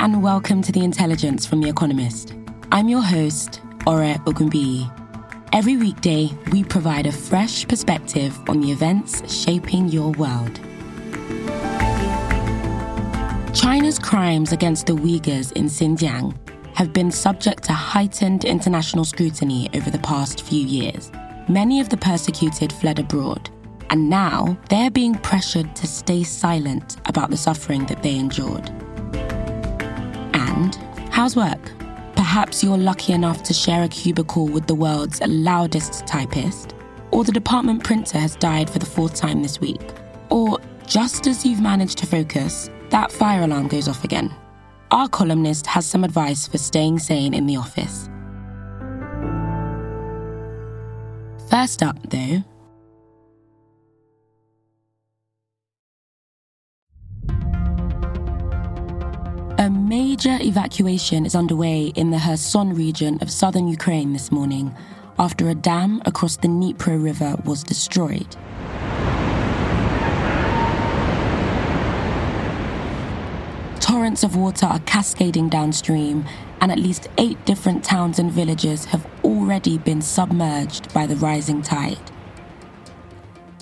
And welcome to The Intelligence from The Economist. I'm your host, Ore Ogunbiyi. Every weekday, we provide a fresh perspective on the events shaping your world. China's crimes against the Uyghurs in Xinjiang have been subject to heightened international scrutiny over the past few years. Many of the persecuted fled abroad, and now they're being pressured to stay silent about the suffering that they endured. How's work? Perhaps you're lucky enough to share a cubicle with the world's loudest typist, or the department printer has died for the fourth time this week, or just as you've managed to focus, that fire alarm goes off again. Our columnist has some advice for staying sane in the office. First up, though, A major evacuation is underway in the Kherson region of southern Ukraine this morning after a dam across the Dnipro River was destroyed. Torrents of water are cascading downstream, and at least eight different towns and villages have already been submerged by the rising tide.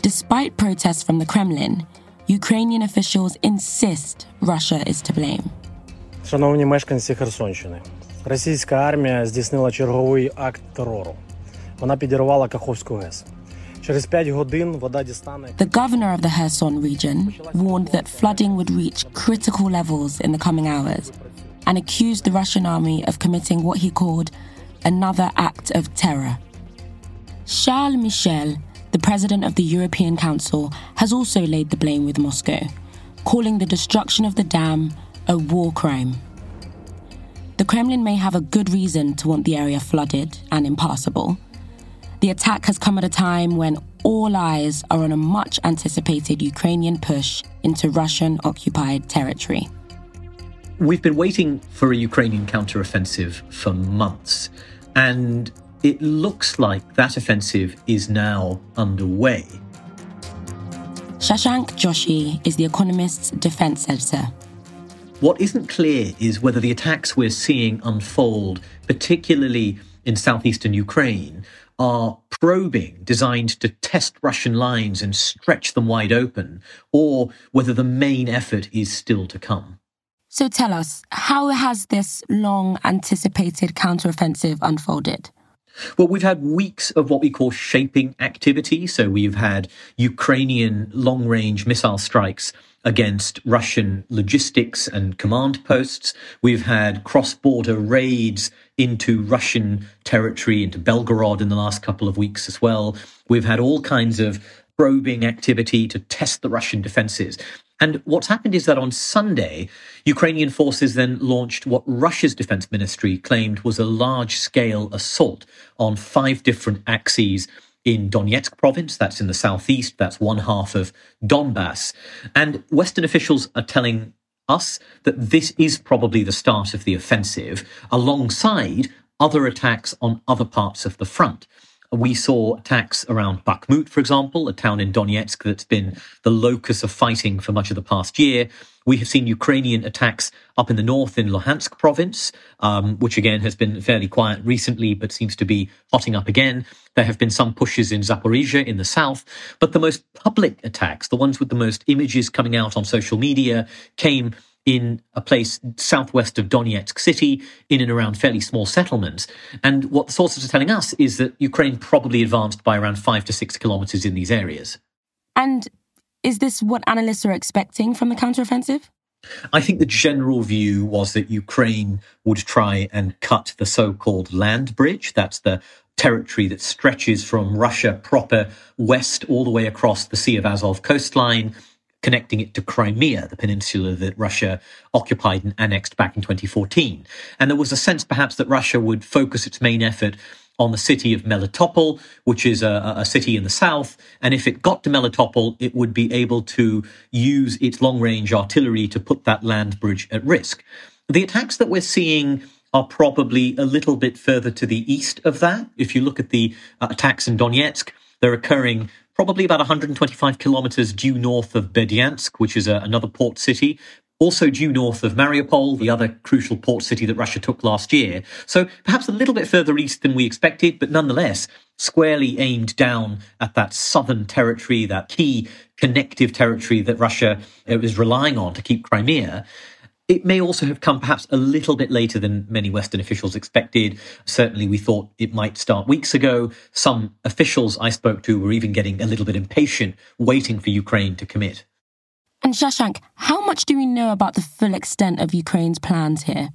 Despite protests from the Kremlin, Ukrainian officials insist Russia is to blame. Шановні мешканці Херсонщини, російська армія здійснила черговий акт терору. Вона підірвала Каховську ГЕС. Через 5 годин вода дістане. The governor of the Kherson region warned that flooding would reach critical levels in the coming hours and accused the Russian army of committing what he called another act of terror. Charles Michel, the president of the European Council, has also laid the blame with Moscow, calling the destruction of the dam a war crime. The Kremlin may have a good reason to want the area flooded and impassable. The attack has come at a time when all eyes are on a much anticipated Ukrainian push into Russian occupied territory. We've been waiting for a Ukrainian counteroffensive for months, and it looks like that offensive is now underway. Shashank Joshi is The Economist's defense editor. What isn't clear is whether the attacks we're seeing unfold, particularly in southeastern Ukraine, are probing designed to test Russian lines and stretch them wide open, or whether the main effort is still to come. So tell us, how has this long anticipated counteroffensive unfolded? Well, we've had weeks of what we call shaping activity. So we've had Ukrainian long range missile strikes against Russian logistics and command posts. We've had cross border raids into Russian territory, into Belgorod in the last couple of weeks as well. We've had all kinds of probing activity to test the Russian defenses. And what's happened is that on Sunday, Ukrainian forces then launched what Russia's defense ministry claimed was a large scale assault on five different axes in Donetsk province. That's in the southeast. That's one half of Donbass. And Western officials are telling us that this is probably the start of the offensive alongside other attacks on other parts of the front. We saw attacks around Bakhmut, for example, a town in Donetsk that's been the locus of fighting for much of the past year. We have seen Ukrainian attacks up in the north in Luhansk province, um, which again has been fairly quiet recently, but seems to be hotting up again. There have been some pushes in Zaporizhia in the south, but the most public attacks, the ones with the most images coming out on social media, came in a place southwest of Donetsk city, in and around fairly small settlements. And what the sources are telling us is that Ukraine probably advanced by around five to six kilometers in these areas. And is this what analysts are expecting from the counteroffensive? I think the general view was that Ukraine would try and cut the so called land bridge. That's the territory that stretches from Russia proper west all the way across the Sea of Azov coastline connecting it to Crimea, the peninsula that Russia occupied and annexed back in 2014. And there was a sense perhaps that Russia would focus its main effort on the city of Melitopol, which is a, a, city in the south. And if it got to Melitopol, it would be able to use its long range artillery to put that land bridge at risk. The attacks that we're seeing are probably a little bit further to the east of that. If you look at the uh, attacks in Donetsk, they're occurring probably about 125 kilometers due north of Berdyansk, which is a, another port city, also due north of Mariupol, the other crucial port city that Russia took last year. So perhaps a little bit further east than we expected, but nonetheless squarely aimed down at that southern territory, that key connective territory that Russia uh, is relying on to keep Crimea. It may also have come perhaps a little bit later than many Western officials expected. Certainly, we thought it might start weeks ago. Some officials I spoke to were even getting a little bit impatient, waiting for Ukraine to commit. And Shashank, how much do we know about the full extent of Ukraine's plans here?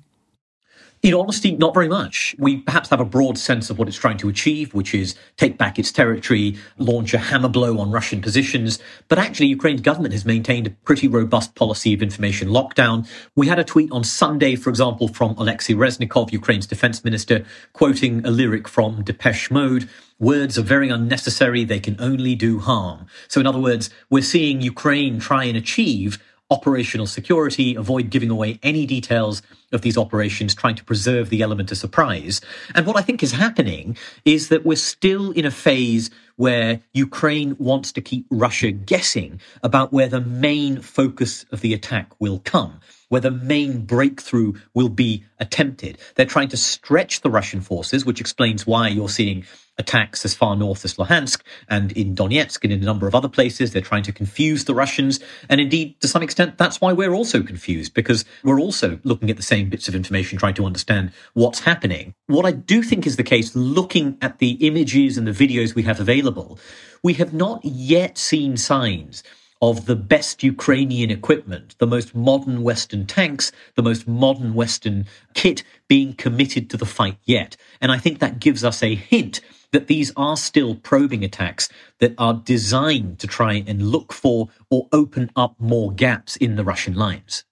In honesty, not very much. We perhaps have a broad sense of what it's trying to achieve, which is take back its territory, launch a hammer blow on Russian positions. But actually, Ukraine's government has maintained a pretty robust policy of information lockdown. We had a tweet on Sunday, for example, from Alexei Reznikov, Ukraine's defense minister, quoting a lyric from Depeche Mode. Words are very unnecessary. They can only do harm. So in other words, we're seeing Ukraine try and achieve operational security, avoid giving away any details of these operations, trying to preserve the element of surprise. And what I think is happening is that we're still in a phase where Ukraine wants to keep Russia guessing about where the main focus of the attack will come where the main breakthrough will be attempted. They're trying to stretch the Russian forces, which explains why you're seeing attacks as far north as Luhansk and in Donetsk and in a number of other places. They're trying to confuse the Russians. And indeed, to some extent, that's why we're also confused because we're also looking at the same bits of information, trying to understand what's happening. What I do think is the case, looking at the images and the videos we have available, we have not yet seen signs of the best Ukrainian equipment, the most modern Western tanks, the most modern Western kit being committed to the fight yet. And I think that gives us a hint that these are still probing attacks that are designed to try and look for or open up more gaps in the Russian lines.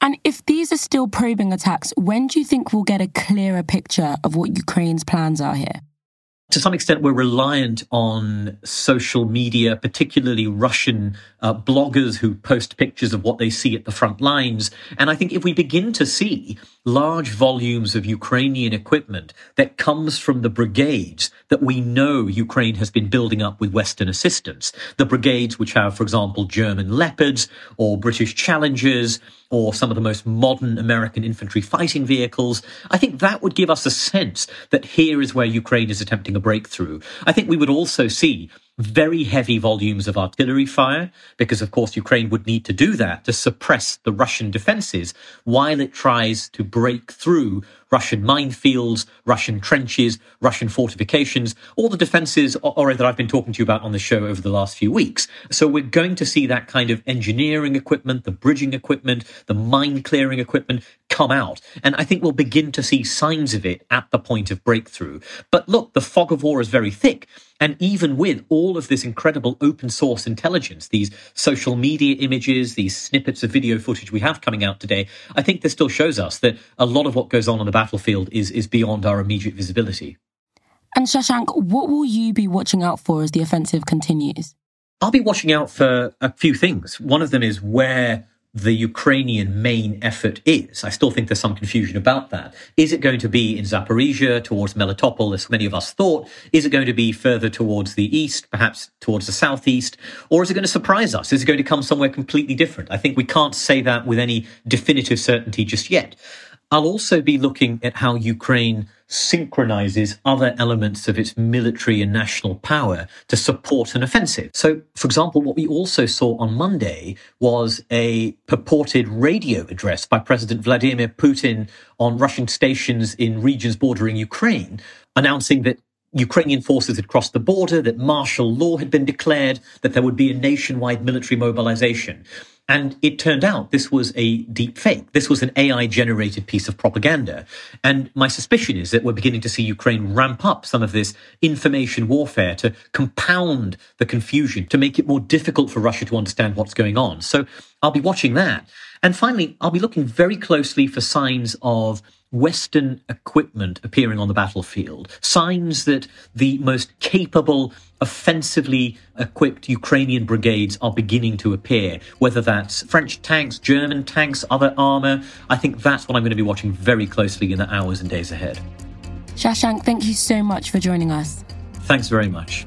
And if these are still probing attacks, when do you think we'll get a clearer picture of what Ukraine's plans are here? to some extent, we're reliant on social media, particularly Russian uh, bloggers who post pictures of what they see at the front lines. And I think if we begin to see large volumes of Ukrainian equipment that comes from the brigades that we know Ukraine has been building up with Western assistance, the brigades which have, for example, German Leopards or British Challengers or some of the most modern American infantry fighting vehicles, I think that would give us a sense that here is where Ukraine is attempting a breakthrough. I think we would also see very heavy volumes of artillery fire, because of course Ukraine would need to do that to suppress the Russian defenses while it tries to break through Russian minefields, Russian trenches, Russian fortifications, all the defenses or, that I've been talking to you about on the show over the last few weeks. So we're going to see that kind of engineering equipment, the bridging equipment, the mine clearing equipment come out. And I think we'll begin to see signs of it at the point of breakthrough. But look, the fog of war is very thick. And even with all of this incredible open source intelligence, these social media images, these snippets of video footage we have coming out today, I think this still shows us that a lot of what goes on on the battlefield is, is beyond our immediate visibility. And Shashank, what will you be watching out for as the offensive continues? I'll be watching out for a few things. One of them is where the Ukrainian main effort is. I still think there's some confusion about that. Is it going to be in Zaporizhia towards Melitopol, as many of us thought? Is it going to be further towards the east, perhaps towards the southeast? Or is it going to surprise us? Is it going to come somewhere completely different? I think we can't say that with any definitive certainty just yet. I'll also be looking at how Ukraine synchronizes other elements of its military and national power to support an offensive. So, for example, what we also saw on Monday was a purported radio address by President Vladimir Putin on Russian stations in regions bordering Ukraine, announcing that Ukrainian forces had crossed the border, that martial law had been declared, that there would be a nationwide military mobilization. And it turned out this was a deep fake. This was an AI generated piece of propaganda. And my suspicion is that we're beginning to see Ukraine ramp up some of this information warfare to compound the confusion, to make it more difficult for Russia to understand what's going on. So I'll be watching that. And finally, I'll be looking very closely for signs of Western equipment appearing on the battlefield, signs that the most capable, offensively equipped Ukrainian brigades are beginning to appear, whether that's French tanks, German tanks, other armor. I think that's what I'm going to be watching very closely in the hours and days ahead. Shashank, thank you so much for joining us. Thanks very much.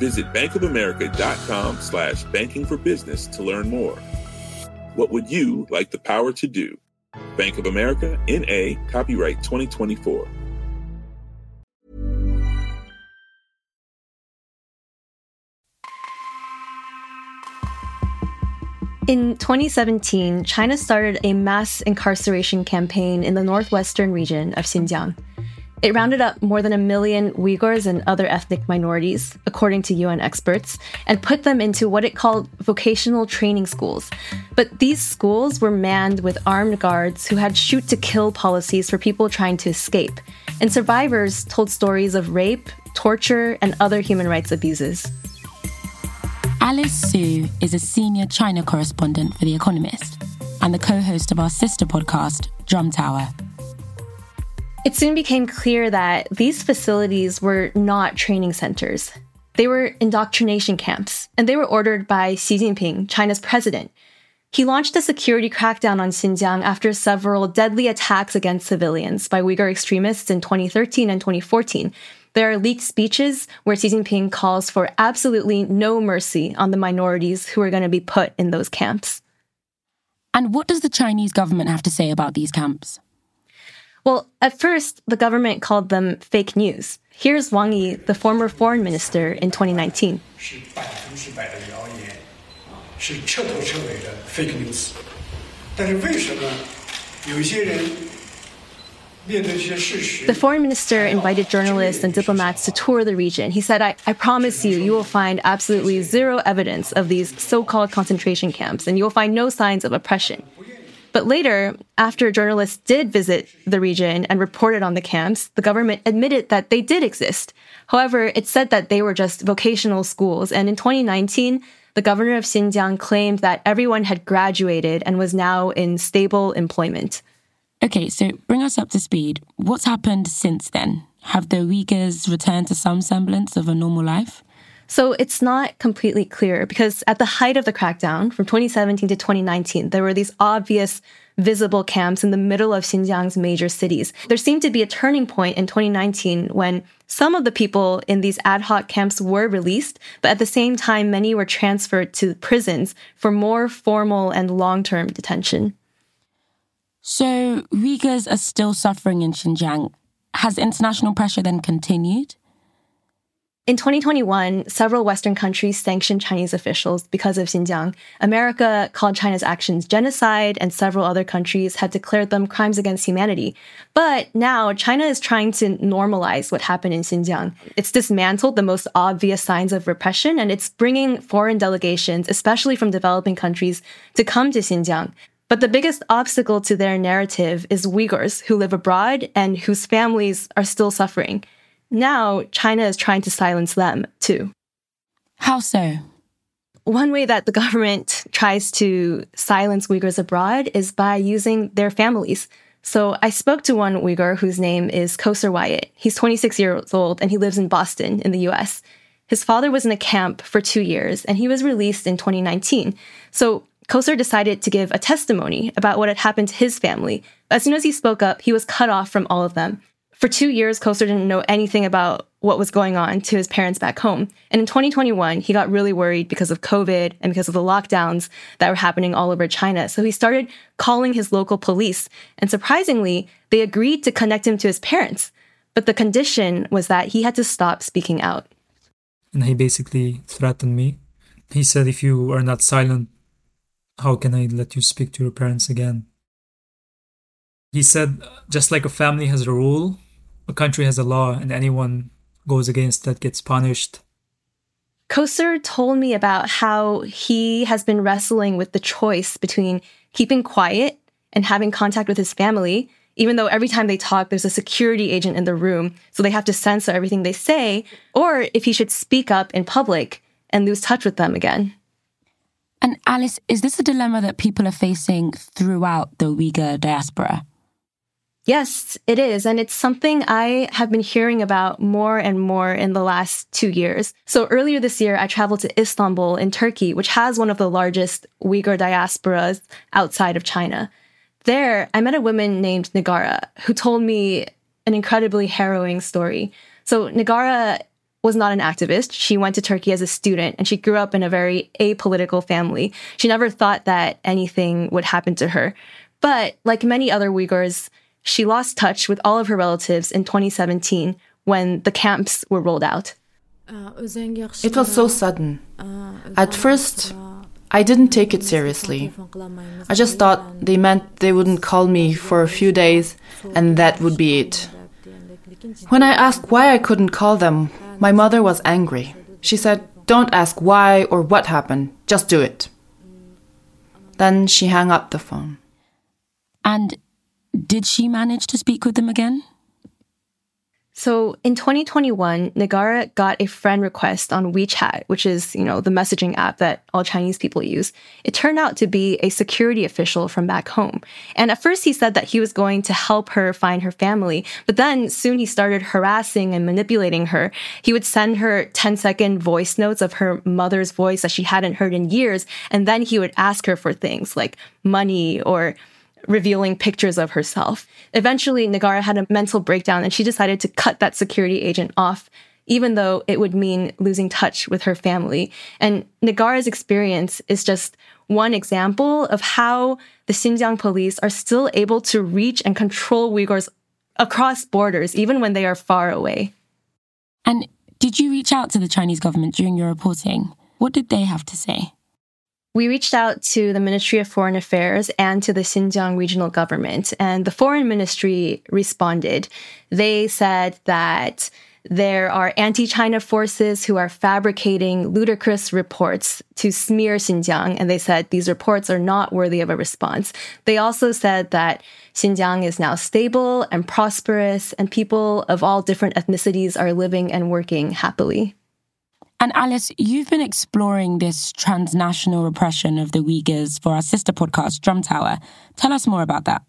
Visit bankofamerica.com slash banking for business to learn more. What would you like the power to do? Bank of America, NA, copyright 2024. In 2017, China started a mass incarceration campaign in the northwestern region of Xinjiang. It rounded up more than a million Uyghurs and other ethnic minorities, according to UN experts, and put them into what it called vocational training schools. But these schools were manned with armed guards who had shoot to kill policies for people trying to escape. And survivors told stories of rape, torture, and other human rights abuses. Alice Su is a senior China correspondent for The Economist and the co host of our sister podcast, Drum Tower. It soon became clear that these facilities were not training centers. They were indoctrination camps, and they were ordered by Xi Jinping, China's president. He launched a security crackdown on Xinjiang after several deadly attacks against civilians by Uyghur extremists in 2013 and 2014. There are leaked speeches where Xi Jinping calls for absolutely no mercy on the minorities who are going to be put in those camps. And what does the Chinese government have to say about these camps? Well, at first, the government called them fake news. Here's Wang Yi, the former foreign minister, in 2019. The foreign minister invited journalists and diplomats to tour the region. He said, I, I promise you, you will find absolutely zero evidence of these so called concentration camps, and you will find no signs of oppression. But later, after journalists did visit the region and reported on the camps, the government admitted that they did exist. However, it said that they were just vocational schools. And in 2019, the governor of Xinjiang claimed that everyone had graduated and was now in stable employment. Okay, so bring us up to speed. What's happened since then? Have the Uyghurs returned to some semblance of a normal life? So it's not completely clear because at the height of the crackdown from 2017 to 2019, there were these obvious visible camps in the middle of Xinjiang's major cities. There seemed to be a turning point in 2019 when some of the people in these ad hoc camps were released, but at the same time, many were transferred to prisons for more formal and long term detention. So Uyghurs are still suffering in Xinjiang. Has international pressure then continued? In 2021, several Western countries sanctioned Chinese officials because of Xinjiang. America called China's actions genocide, and several other countries have declared them crimes against humanity. But now China is trying to normalize what happened in Xinjiang. It's dismantled the most obvious signs of repression, and it's bringing foreign delegations, especially from developing countries, to come to Xinjiang. But the biggest obstacle to their narrative is Uyghurs who live abroad and whose families are still suffering. Now, China is trying to silence them too. How so? One way that the government tries to silence Uyghurs abroad is by using their families. So I spoke to one Uyghur whose name is Koser Wyatt. He's 26 years old and he lives in Boston in the US. His father was in a camp for two years and he was released in 2019. So Kosar decided to give a testimony about what had happened to his family. As soon as he spoke up, he was cut off from all of them. For two years, Kosar didn't know anything about what was going on to his parents back home. And in 2021, he got really worried because of COVID and because of the lockdowns that were happening all over China. So he started calling his local police. And surprisingly, they agreed to connect him to his parents. But the condition was that he had to stop speaking out. And he basically threatened me. He said, If you are not silent, how can I let you speak to your parents again? He said, just like a family has a rule, a country has a law, and anyone goes against that gets punished. Kosar told me about how he has been wrestling with the choice between keeping quiet and having contact with his family, even though every time they talk, there's a security agent in the room, so they have to censor everything they say, or if he should speak up in public and lose touch with them again. And Alice, is this a dilemma that people are facing throughout the Uyghur diaspora? Yes, it is. And it's something I have been hearing about more and more in the last two years. So earlier this year, I traveled to Istanbul in Turkey, which has one of the largest Uyghur diasporas outside of China. There, I met a woman named Nigara who told me an incredibly harrowing story. So Nigara was not an activist. She went to Turkey as a student and she grew up in a very apolitical family. She never thought that anything would happen to her. But like many other Uyghurs, she lost touch with all of her relatives in 2017 when the camps were rolled out. It was so sudden. At first, I didn't take it seriously. I just thought they meant they wouldn't call me for a few days and that would be it. When I asked why I couldn't call them, my mother was angry. She said, Don't ask why or what happened, just do it. Then she hung up the phone. And did she manage to speak with them again? So in 2021, Nigara got a friend request on WeChat, which is, you know, the messaging app that all Chinese people use. It turned out to be a security official from back home. And at first he said that he was going to help her find her family, but then soon he started harassing and manipulating her. He would send her 10 second voice notes of her mother's voice that she hadn't heard in years, and then he would ask her for things like money or revealing pictures of herself. Eventually, Nigara had a mental breakdown and she decided to cut that security agent off, even though it would mean losing touch with her family. And Nigara's experience is just one example of how the Xinjiang police are still able to reach and control Uyghurs across borders, even when they are far away. And did you reach out to the Chinese government during your reporting? What did they have to say? We reached out to the Ministry of Foreign Affairs and to the Xinjiang regional government, and the foreign ministry responded. They said that there are anti China forces who are fabricating ludicrous reports to smear Xinjiang, and they said these reports are not worthy of a response. They also said that Xinjiang is now stable and prosperous, and people of all different ethnicities are living and working happily. And Alice, you've been exploring this transnational repression of the Uyghurs for our sister podcast, Drum Tower. Tell us more about that.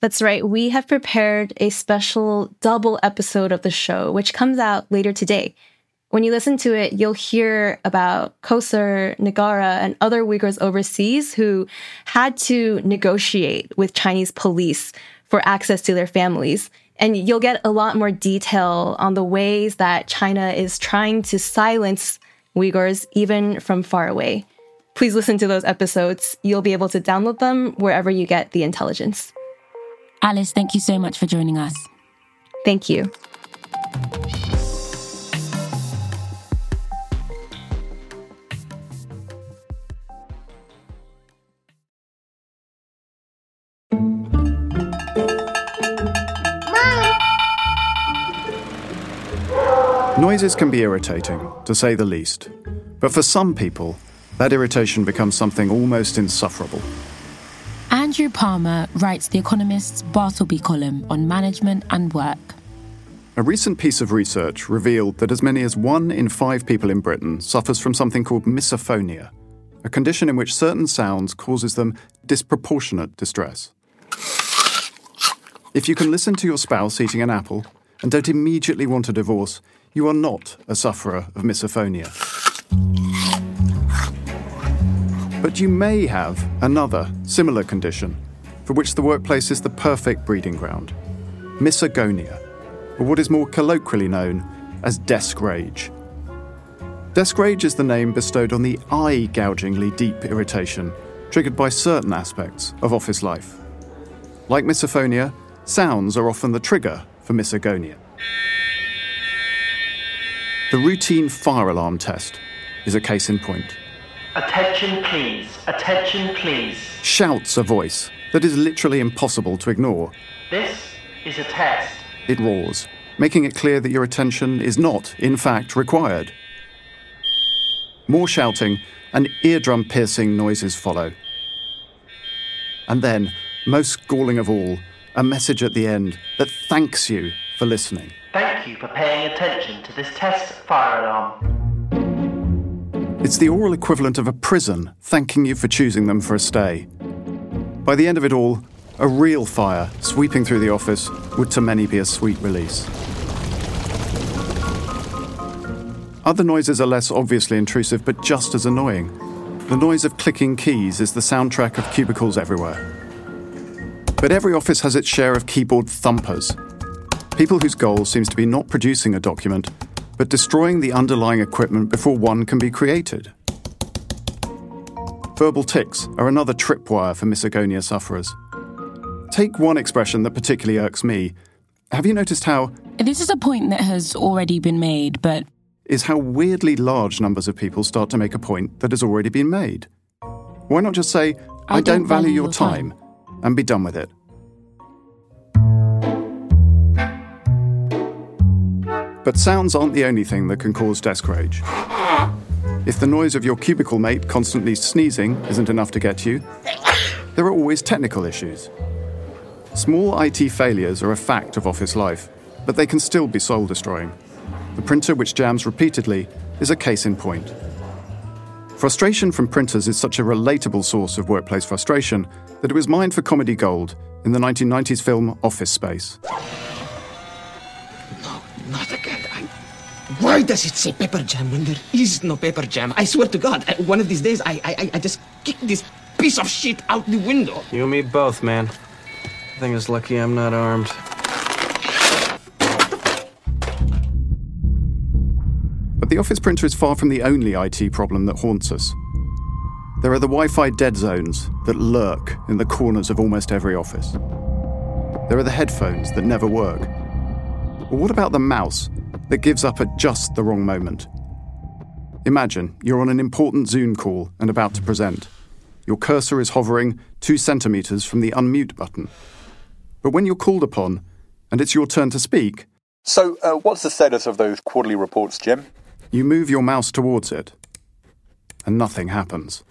That's right. We have prepared a special double episode of the show, which comes out later today. When you listen to it, you'll hear about Kosar, Nigara, and other Uyghurs overseas who had to negotiate with Chinese police for access to their families. And you'll get a lot more detail on the ways that China is trying to silence Uyghurs even from far away. Please listen to those episodes. You'll be able to download them wherever you get the intelligence. Alice, thank you so much for joining us. Thank you. Noises can be irritating, to say the least. But for some people, that irritation becomes something almost insufferable. Andrew Palmer writes The Economist's Bartleby column on management and work. A recent piece of research revealed that as many as one in five people in Britain suffers from something called misophonia, a condition in which certain sounds causes them disproportionate distress. If you can listen to your spouse eating an apple and don't immediately want a divorce, you are not a sufferer of misophonia. But you may have another similar condition for which the workplace is the perfect breeding ground misogonia, or what is more colloquially known as desk rage. Desk rage is the name bestowed on the eye gougingly deep irritation triggered by certain aspects of office life. Like misophonia, sounds are often the trigger for misogonia. The routine fire alarm test is a case in point. Attention, please. Attention, please. Shouts a voice that is literally impossible to ignore. This is a test. It roars, making it clear that your attention is not, in fact, required. More shouting and eardrum piercing noises follow. And then, most galling of all, a message at the end that thanks you for listening. Thank you for paying attention to this test fire alarm. It's the oral equivalent of a prison thanking you for choosing them for a stay. By the end of it all, a real fire sweeping through the office would to many be a sweet release. Other noises are less obviously intrusive but just as annoying. The noise of clicking keys is the soundtrack of cubicles everywhere. But every office has its share of keyboard thumpers. People whose goal seems to be not producing a document, but destroying the underlying equipment before one can be created. Verbal tics are another tripwire for misogonia sufferers. Take one expression that particularly irks me. Have you noticed how. This is a point that has already been made, but. Is how weirdly large numbers of people start to make a point that has already been made. Why not just say, I, I don't, don't, value, your time, time, and be done with it? But sounds aren't the only thing that can cause desk rage. If the noise of your cubicle mate constantly sneezing isn't enough to get you, there are always technical issues. Small IT failures are a fact of office life, but they can still be soul destroying. The printer which jams repeatedly is a case in point. Frustration from printers is such a relatable source of workplace frustration that it was mined for comedy gold in the 1990s film Office Space. No, not again. Why does it say pepper jam when there is no pepper jam? I swear to God, one of these days I, I, I just kick this piece of shit out the window. You and me both, man. I think it's lucky I'm not armed. But the office printer is far from the only IT problem that haunts us. There are the Wi Fi dead zones that lurk in the corners of almost every office. There are the headphones that never work. Or what about the mouse that gives up at just the wrong moment. Imagine you're on an important Zoom call and about to present. Your cursor is hovering two centimetres from the unmute button. But when you're called upon and it's your turn to speak. So, uh, what's the status of those quarterly reports, Jim? You move your mouse towards it, and nothing happens.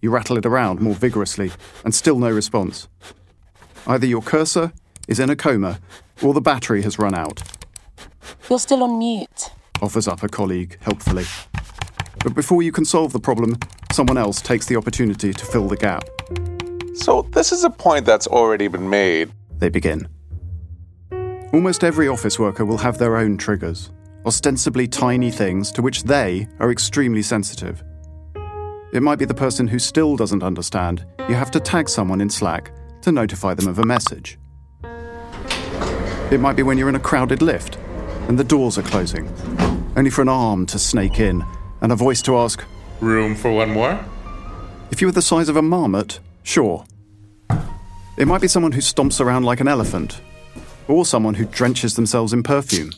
You rattle it around more vigorously, and still no response. Either your cursor is in a coma, or the battery has run out. You're still on mute, offers up a colleague helpfully. But before you can solve the problem, someone else takes the opportunity to fill the gap. So, this is a point that's already been made. They begin. Almost every office worker will have their own triggers, ostensibly tiny things to which they are extremely sensitive. It might be the person who still doesn't understand. You have to tag someone in Slack to notify them of a message. It might be when you're in a crowded lift and the doors are closing, only for an arm to snake in and a voice to ask, Room for one more? If you were the size of a marmot, sure. It might be someone who stomps around like an elephant, or someone who drenches themselves in perfume.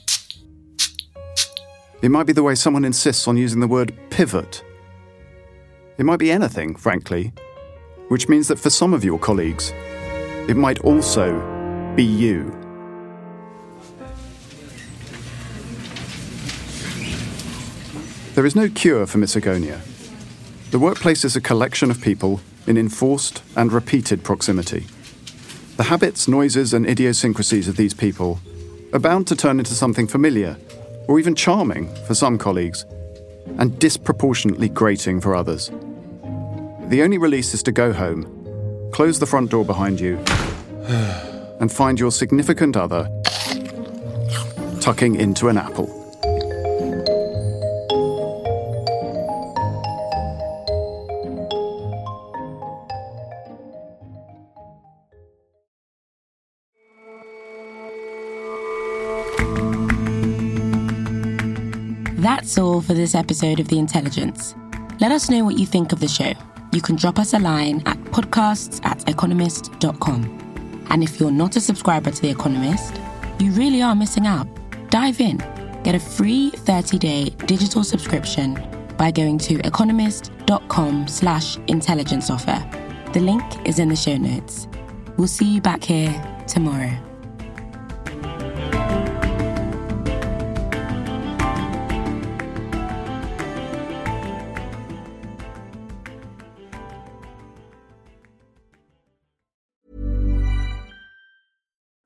It might be the way someone insists on using the word pivot. It might be anything, frankly, which means that for some of your colleagues, it might also be you. There is no cure for misogonia. The workplace is a collection of people in enforced and repeated proximity. The habits, noises, and idiosyncrasies of these people are bound to turn into something familiar, or even charming for some colleagues, and disproportionately grating for others. The only release is to go home, close the front door behind you, and find your significant other tucking into an apple. For this episode of The Intelligence. Let us know what you think of the show. You can drop us a line at podcasts at economist.com. And if you're not a subscriber to The Economist, you really are missing out. Dive in. Get a free 30-day digital subscription by going to economist.com slash intelligence offer. The link is in the show notes. We'll see you back here tomorrow.